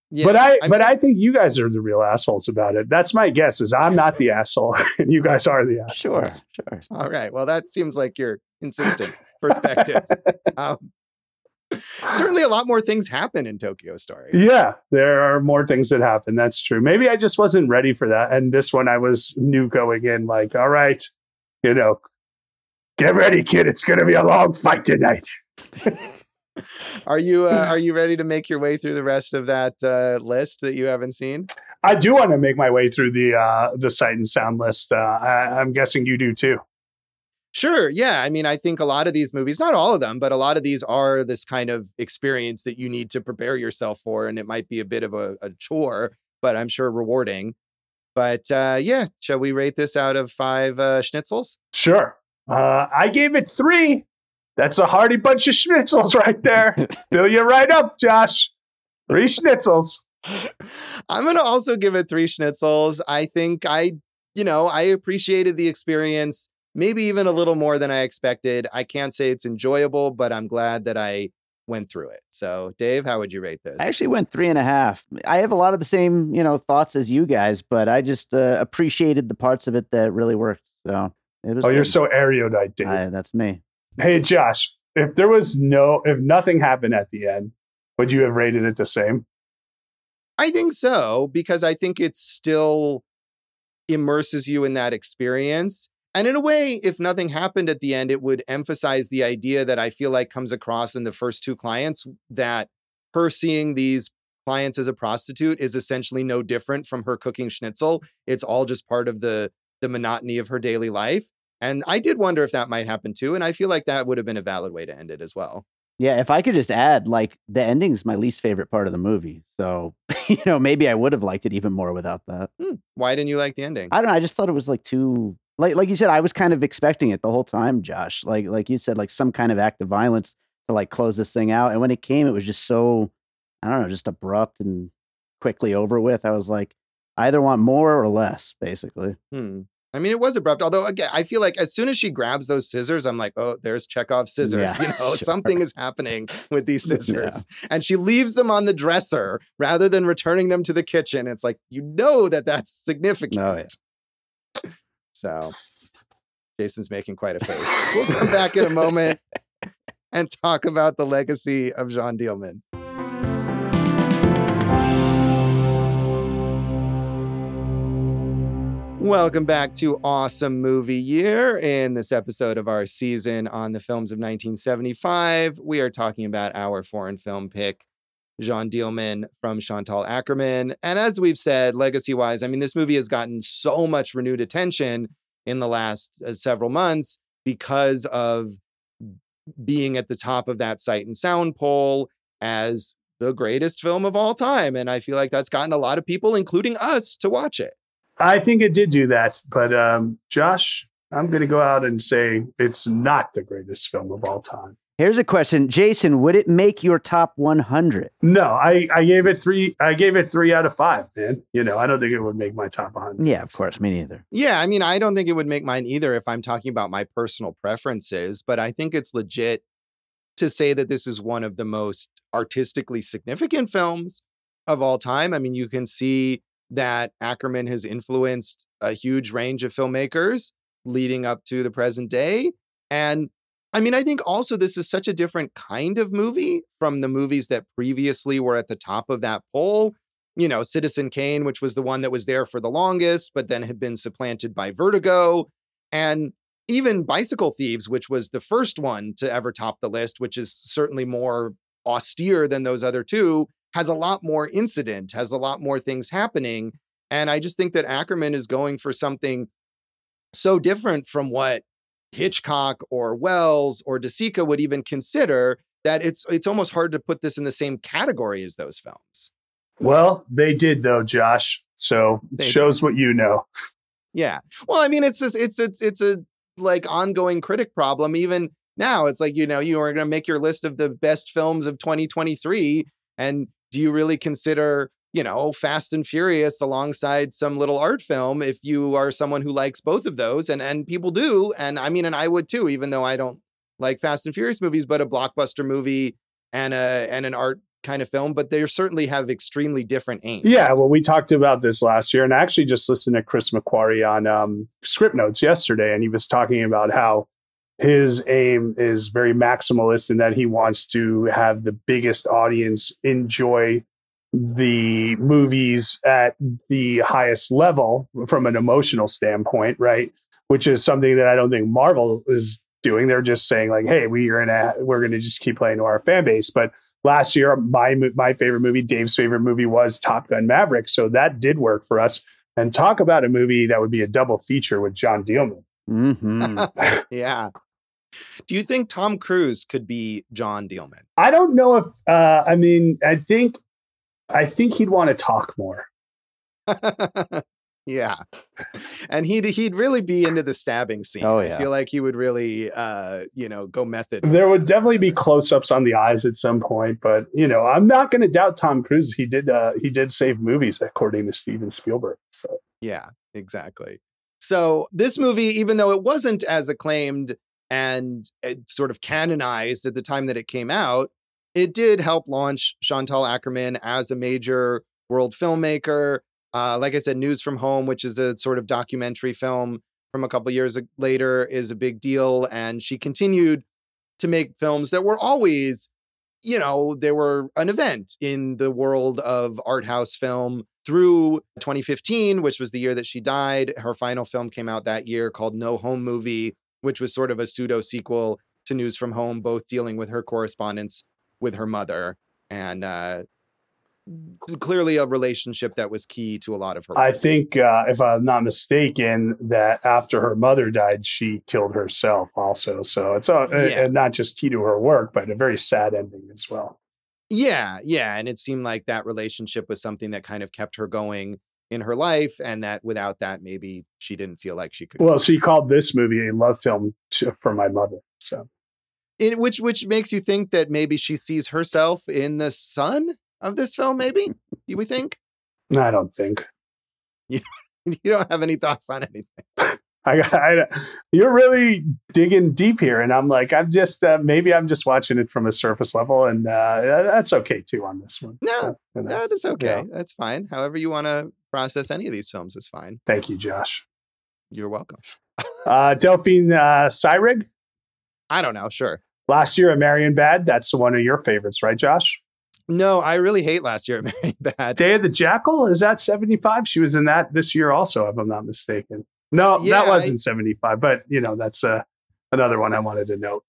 Yeah, but I, I mean, but I think you guys are the real assholes about it. That's my guess. Is I'm not the asshole, and you guys are the assholes. Sure, sure. All right. Well, that seems like your consistent perspective. Um, certainly a lot more things happen in Tokyo Story. Yeah, there are more things that happen. That's true. Maybe I just wasn't ready for that. And this one I was new going in, like, all right, you know, get ready, kid. It's gonna be a long fight tonight. are you uh, are you ready to make your way through the rest of that uh, list that you haven't seen? I do want to make my way through the uh, the sight and sound list. Uh, I, I'm guessing you do too. Sure. Yeah. I mean, I think a lot of these movies, not all of them, but a lot of these are this kind of experience that you need to prepare yourself for. And it might be a bit of a, a chore, but I'm sure rewarding. But uh, yeah, shall we rate this out of five uh, schnitzels? Sure. Uh, I gave it three. That's a hearty bunch of schnitzels right there. Fill you right up, Josh. Three schnitzels. I'm going to also give it three schnitzels. I think I, you know, I appreciated the experience maybe even a little more than I expected. I can't say it's enjoyable, but I'm glad that I went through it. So, Dave, how would you rate this? I actually went three and a half. I have a lot of the same, you know, thoughts as you guys, but I just uh, appreciated the parts of it that really worked. So it was. Oh, good. you're so erudite, Dave. I, that's me. Hey, Josh, if there was no, if nothing happened at the end, would you have rated it the same? I think so because I think it still immerses you in that experience and in a way, if nothing happened at the end, it would emphasize the idea that I feel like comes across in the first two clients that her seeing these clients as a prostitute is essentially no different from her cooking schnitzel. It's all just part of the the monotony of her daily life. And I did wonder if that might happen too. And I feel like that would have been a valid way to end it as well. Yeah, if I could just add, like the ending is my least favorite part of the movie. So, you know, maybe I would have liked it even more without that. Hmm. Why didn't you like the ending? I don't know. I just thought it was like too like like you said, I was kind of expecting it the whole time, Josh. Like like you said, like some kind of act of violence to like close this thing out. And when it came, it was just so I don't know, just abrupt and quickly over with. I was like, I either want more or less, basically. Hmm. I mean, it was abrupt. Although again, I feel like as soon as she grabs those scissors, I'm like, oh, there's Chekhov's scissors. Yeah, you know, sure. something is happening with these scissors. Yeah. And she leaves them on the dresser rather than returning them to the kitchen. It's like you know that that's significant. Oh, yeah. So Jason's making quite a face. We'll come back in a moment and talk about the legacy of Jeanne Dielman. Welcome back to Awesome Movie Year. In this episode of our season on the films of 1975, we are talking about our foreign film pick, Jeanne Dielman from Chantal Akerman. And as we've said, legacy wise, I mean, this movie has gotten so much renewed attention in the last uh, several months because of being at the top of that sight and sound poll as the greatest film of all time. And I feel like that's gotten a lot of people, including us, to watch it. I think it did do that. But um, Josh, I'm going to go out and say it's not the greatest film of all time. Here's a question, Jason. Would it make your top 100? No, I, I gave it three. I gave it three out of five. Man, you know, I don't think it would make my top 100. Yeah, of course, me neither. Yeah, I mean, I don't think it would make mine either if I'm talking about my personal preferences. But I think it's legit to say that this is one of the most artistically significant films of all time. I mean, you can see that Akerman has influenced a huge range of filmmakers leading up to the present day. And I mean, I think also this is such a different kind of movie from the movies that previously were at the top of that poll. You know, Citizen Kane, which was the one that was there for the longest, but then had been supplanted by Vertigo. And even Bicycle Thieves, which was the first one to ever top the list, which is certainly more austere than those other two, has a lot more incident, has a lot more things happening. And I just think that Akerman is going for something so different from what Hitchcock or Welles or De Sica would even consider that it's it's almost hard to put this in the same category as those films. Well, they did though, Josh. So they shows did. what you know. Yeah. Well, I mean, it's just, it's it's it's a like ongoing critic problem. Even now, it's like you know you are going to make your list of the best films of 2023, and do you really consider you know Fast and Furious alongside some little art film if you are someone who likes both of those, and and people do, and I mean, and I would too, even though I don't like Fast and Furious movies, but a blockbuster movie and a and an art kind of film, but they certainly have extremely different aims. Yeah, well, we talked about this last year, and I actually just listened to Chris McQuarrie on um, Script Notes yesterday, and he was talking about how his aim is very maximalist in that he wants to have the biggest audience enjoy the movies at the highest level from an emotional standpoint, right? Which is something that I don't think Marvel is doing. They're just saying like, "Hey, we are gonna we're gonna just keep playing to our fan base." But last year, my my favorite movie, Dave's favorite movie, was Top Gun Maverick, so that did work for us. And talk about a movie that would be a double feature with Jeanne Dielman. Mm-hmm. yeah. Do you think Tom Cruise could be Jeanne Dielman? I don't know if. Uh, I mean, I think, I think he'd want to talk more. Yeah. And he'd he'd really be into the stabbing scene. Oh yeah. I feel like he would really uh, you know, go method. There would definitely be close-ups on the eyes at some point, but you know, I'm not gonna doubt Tom Cruise. He did uh he did save movies according to Steven Spielberg. So yeah, exactly. So this movie, even though it wasn't as acclaimed and sort of canonized at the time that it came out, it did help launch Chantal Akerman as a major world filmmaker uh, like I said, News from Home, which is a sort of documentary film from a couple years later, is a big deal. And she continued to make films that were always, you know, they were an event in the world of art house film through 2015, which was the year that she died. Her final film came out that year called No Home Movie, which was sort of a pseudo sequel to News from Home, both dealing with her correspondence with her mother. And uh, clearly a relationship that was key to a lot of her. I think, uh, if I'm not mistaken, that after her mother died, she killed herself also. So it's yeah. not just key to her work, but a very sad ending as well. Yeah, yeah, and it seemed like that relationship was something that kind of kept her going in her life, and that without that, maybe she didn't feel like she could. Well, she called this movie a love film to, for my mother. So. In, which which makes you think that maybe she sees herself in the son of this film, maybe? Do we think? I don't think. You, you don't have any thoughts on anything. I, I, you're really digging deep here, and I'm like, I'm just uh, maybe I'm just watching it from a surface level, and uh, that's okay too on this one. No, so, no, that's okay. That's fine. However you want to process any of these films is fine. Thank you, Josh. You're welcome. uh, Delphine uh, Seyrig. I don't know. Sure. Last year at Marienbad, that's one of your favorites, right, Josh? No, I really hate last year at Marienbad. Day of the Jackal is that seventy five? She was in that this year also, if I'm not mistaken. No, yeah, that wasn't seventy five, but you know that's uh, another one I wanted to note.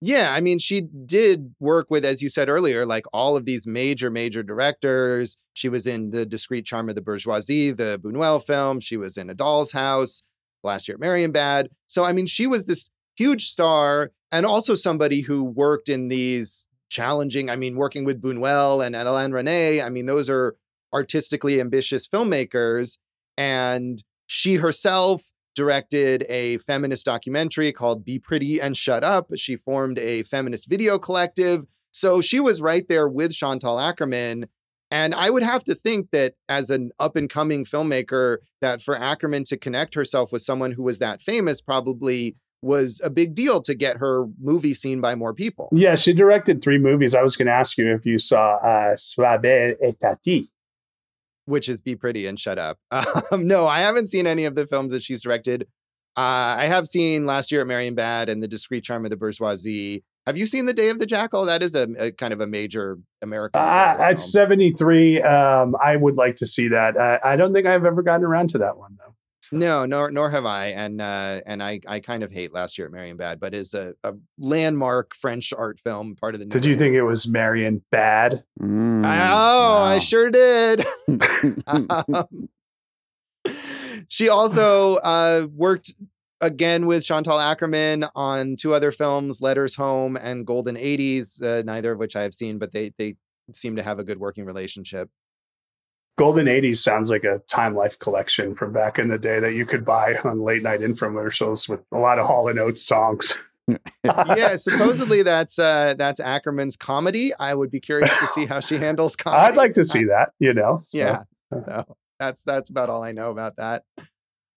Yeah, I mean, she did work with, as you said earlier, like all of these major, major directors. She was in The Discreet Charm of the Bourgeoisie, the Buñuel film. She was in A Doll's House last year at Marienbad. So, I mean, she was this huge star and also somebody who worked in these challenging. I mean, working with Buñuel and Alain Resnais, I mean, those are artistically ambitious filmmakers. And she herself directed a feminist documentary called Be Pretty and Shut Up. She formed a feminist video collective. So she was right there with Chantal Akerman. And I would have to think that as an up and coming filmmaker, that for Akerman to connect herself with someone who was that famous probably was a big deal to get her movie seen by more people. Yeah, she directed three movies. I was going to ask you if you saw uh, belle et tais-toi. Which is Be Pretty and Shut Up. Um, no, I haven't seen any of the films that she's directed. Uh, I have seen last year at Marienbad and The Discreet Charm of the Bourgeoisie. Have you seen The Day of the Jackal? That is a, a kind of a major American. Uh, at 73, um, I would like to see that. I don't think I've ever gotten around to that one, though. So. No, nor nor have I, and uh, and I I kind of hate Last Year at Marienbad, but is a, a landmark French art film, part of the. Did you think it was Marion bad? Mm, oh, wow. I sure did. um, she also uh, worked again with Chantal Akerman on two other films, Letters Home and Golden 80s, uh, neither of which I have seen, but they they seem to have a good working relationship. Golden 80s sounds like a Time Life collection from back in the day that you could buy on late night infomercials with a lot of Hall and Oates songs. yeah, supposedly that's uh that's Akerman's comedy. I would be curious to see how she handles comedy. I'd like to see that, you know. So. Yeah. So that's that's about all I know about that.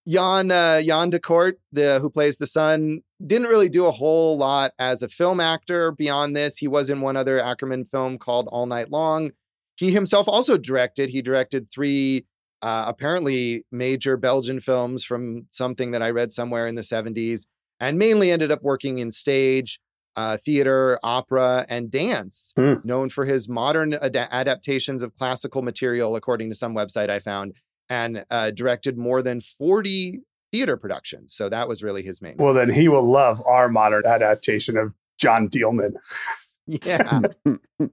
Jan uh, Jan Decorte, the who plays the son, didn't really do a whole lot as a film actor beyond this. He was in one other Akerman film called All Night Long. He himself also directed. He directed three uh, apparently major Belgian films from something that I read somewhere in the 70s, and mainly ended up working in stage, uh, theater, opera, and dance, Mm. known for his modern ad- adaptations of classical material, according to some website I found, and uh, directed more than 40 theater productions. So that was really his main. Well, then he will love our modern adaptation of Jeanne Dielman. yeah.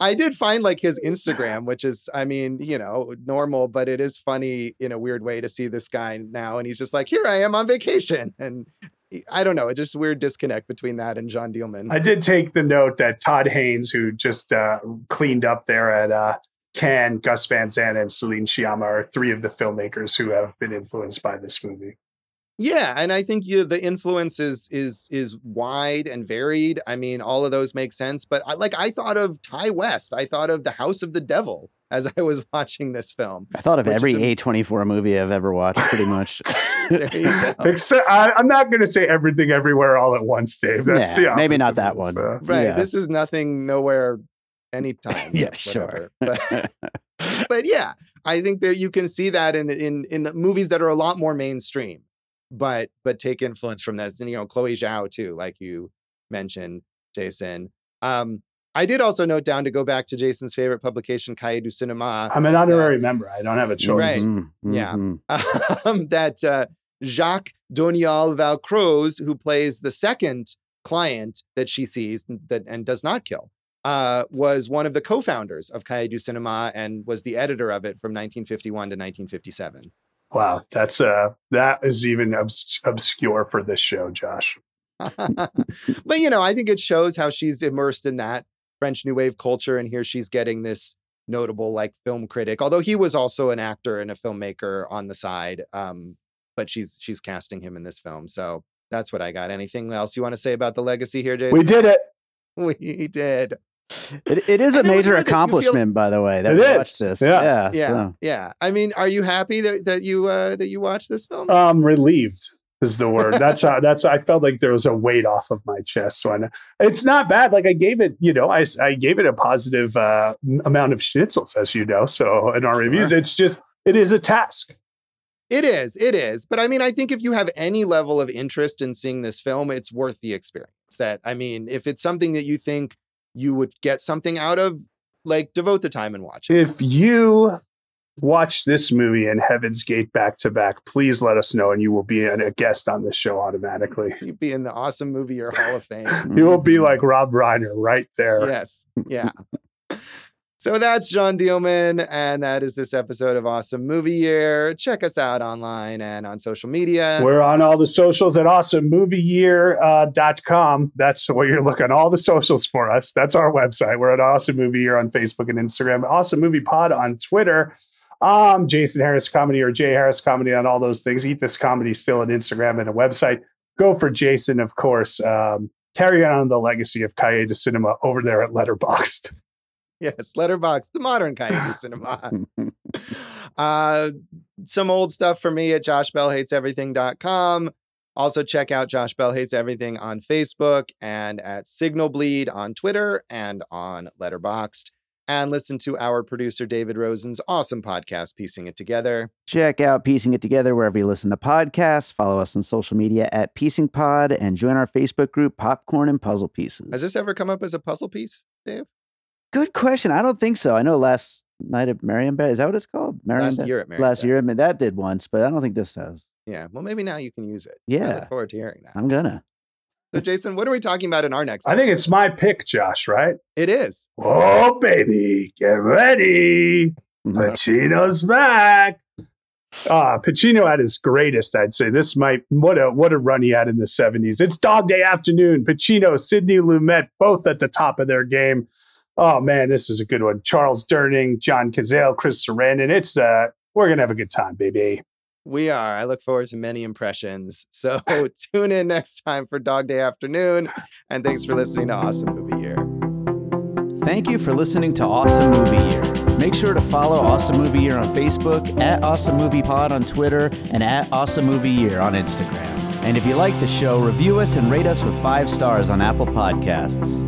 I did find like his Instagram, which is, I mean, you know, normal, but it is funny in a weird way to see this guy now. And he's just like, here I am on vacation. And I don't know, it's just weird disconnect between that and Jeanne Dielman. I did take the note that Todd Haynes, who just uh, cleaned up there at uh, Cannes, Gus Van Sant, and Celine Sciamma are three of the filmmakers who have been influenced by this movie. Yeah, and I think you, the influence is is is wide and varied. I mean, all of those make sense. But I, like, I thought of Ti West. I thought of The House of the Devil as I was watching this film. I thought of which every is a- A24 movie I've ever watched, pretty much. There you go. Except, I, I'm not going to say everything everywhere all at once, Dave. That's Yeah, the maybe not that one. so. Right. Yeah. This is nothing, nowhere, anytime. Yeah, sure. But, but yeah, I think that you can see that in in in movies that are a lot more mainstream, but but take influence from this. And you know, Chloe Zhao too, like you mentioned, Jason. Um, I did also note down to go back to Jason's favorite publication, Cahiers du Cinema, I'm an honorary That- member. I don't have a choice. Right. Mhm, Yeah. mhm. um, that uh, Jacques Doniol-Valcroze, who plays the second client that she sees that and does not kill, uh, was one of the co-founders of Cahiers du Cinema and was the editor of it from 1951 to 1957. Wow, that's uh that is even obs- obscure for this show, Josh. but you know, I think it shows how she's immersed in that French New Wave culture, and here she's getting this notable like film critic. Although he was also an actor and a filmmaker on the side, um, but she's she's casting him in this film. So that's what I got. Anything else you want to say about the legacy here, Jason? We did it. We did. It, it is a And it was major weird that you feel- accomplishment, by the way. That It we is, This. yeah. Yeah. Yeah, so. yeah. I mean, are you happy that, that you uh, that you watched this film? Um, relieved is the word. That's how. That's. I felt like there was a weight off of my chest. So I, it's not bad. Like I gave it. You know, I I gave it a positive uh, amount of schnitzels, as you know. So in our reviews, it's just it is a task. It is, it is. But I mean, I think if you have any level of interest in seeing this film, it's worth the experience. That I mean, if it's something that you think you would get something out of, like devote the time and watch it. If you watch this movie and Heaven's Gate back to back, please let us know, and you will be a a guest on this show automatically. You'd be in the awesome movie or Hall of Fame. You will Mm-hmm. be like Rob Reiner right there. yes. Yeah. So that's Jeanne Dielman, and that is this episode of Awesome Movie Year. Check us out online and on social media. We're on all the socials at awesomemovieyear.com. That's where you're looking all the socials for us. That's our website. We're at Awesome Movie Year on Facebook and Instagram, Awesome Movie Pod on Twitter. Um, Jason Harris Comedy or Jay Harris Comedy on all those things. Eat This Comedy still on Instagram and a website. Go for Jason, of course. Um, carry on the legacy of Cahiers de Cinema over there at Letterboxd. Yes, Letterboxd, the modern Coyote Cinema. Uh, some old stuff for me at joshbellhateseverything.com. Also, check out Josh Bell Hates Everything on Facebook and at Signal Bleed on Twitter and on Letterboxd. And listen to our producer David Rosen's awesome podcast, Piecing It Together. Check out Piecing It Together wherever you listen to podcasts. Follow us on social media at Piecing Pod and join our Facebook group, Popcorn and Puzzle Pieces. Has this ever come up as a puzzle piece, Dave? Good question. I don't think so. I know last Night at Marienbad. Is that what it's called? Last year at Marienbad. Last year, I mean, that did once, but I don't think this has. Yeah. Well, maybe now you can use it. I Yeah, look forward to hearing that. I'm gonna. So, Jason, what are we talking about in our next? I think it's my pick, Josh. Right? it is. Oh, baby, get ready. Pacino's back. Ah, Pacino at his greatest, I'd say. This might what a what a run he had in the 70s. It's Dog Day Afternoon. Pacino, Sidney Lumet, both at the top of their game. Oh man, this is a good one. Charles Durning, John Cazale, Chris Sarandon. It's uh we're gonna have a good time, baby. We are. I look forward to many impressions. So tune in next time for Dog Day Afternoon. And thanks for listening to Awesome Movie Year. Thank you for listening to Awesome Movie Year. Make sure to follow Awesome Movie Year on Facebook, at Awesome Movie Pod on Twitter, and at Awesome Movie Year on Instagram. And if you like the show, review us and rate us with five stars on Apple Podcasts.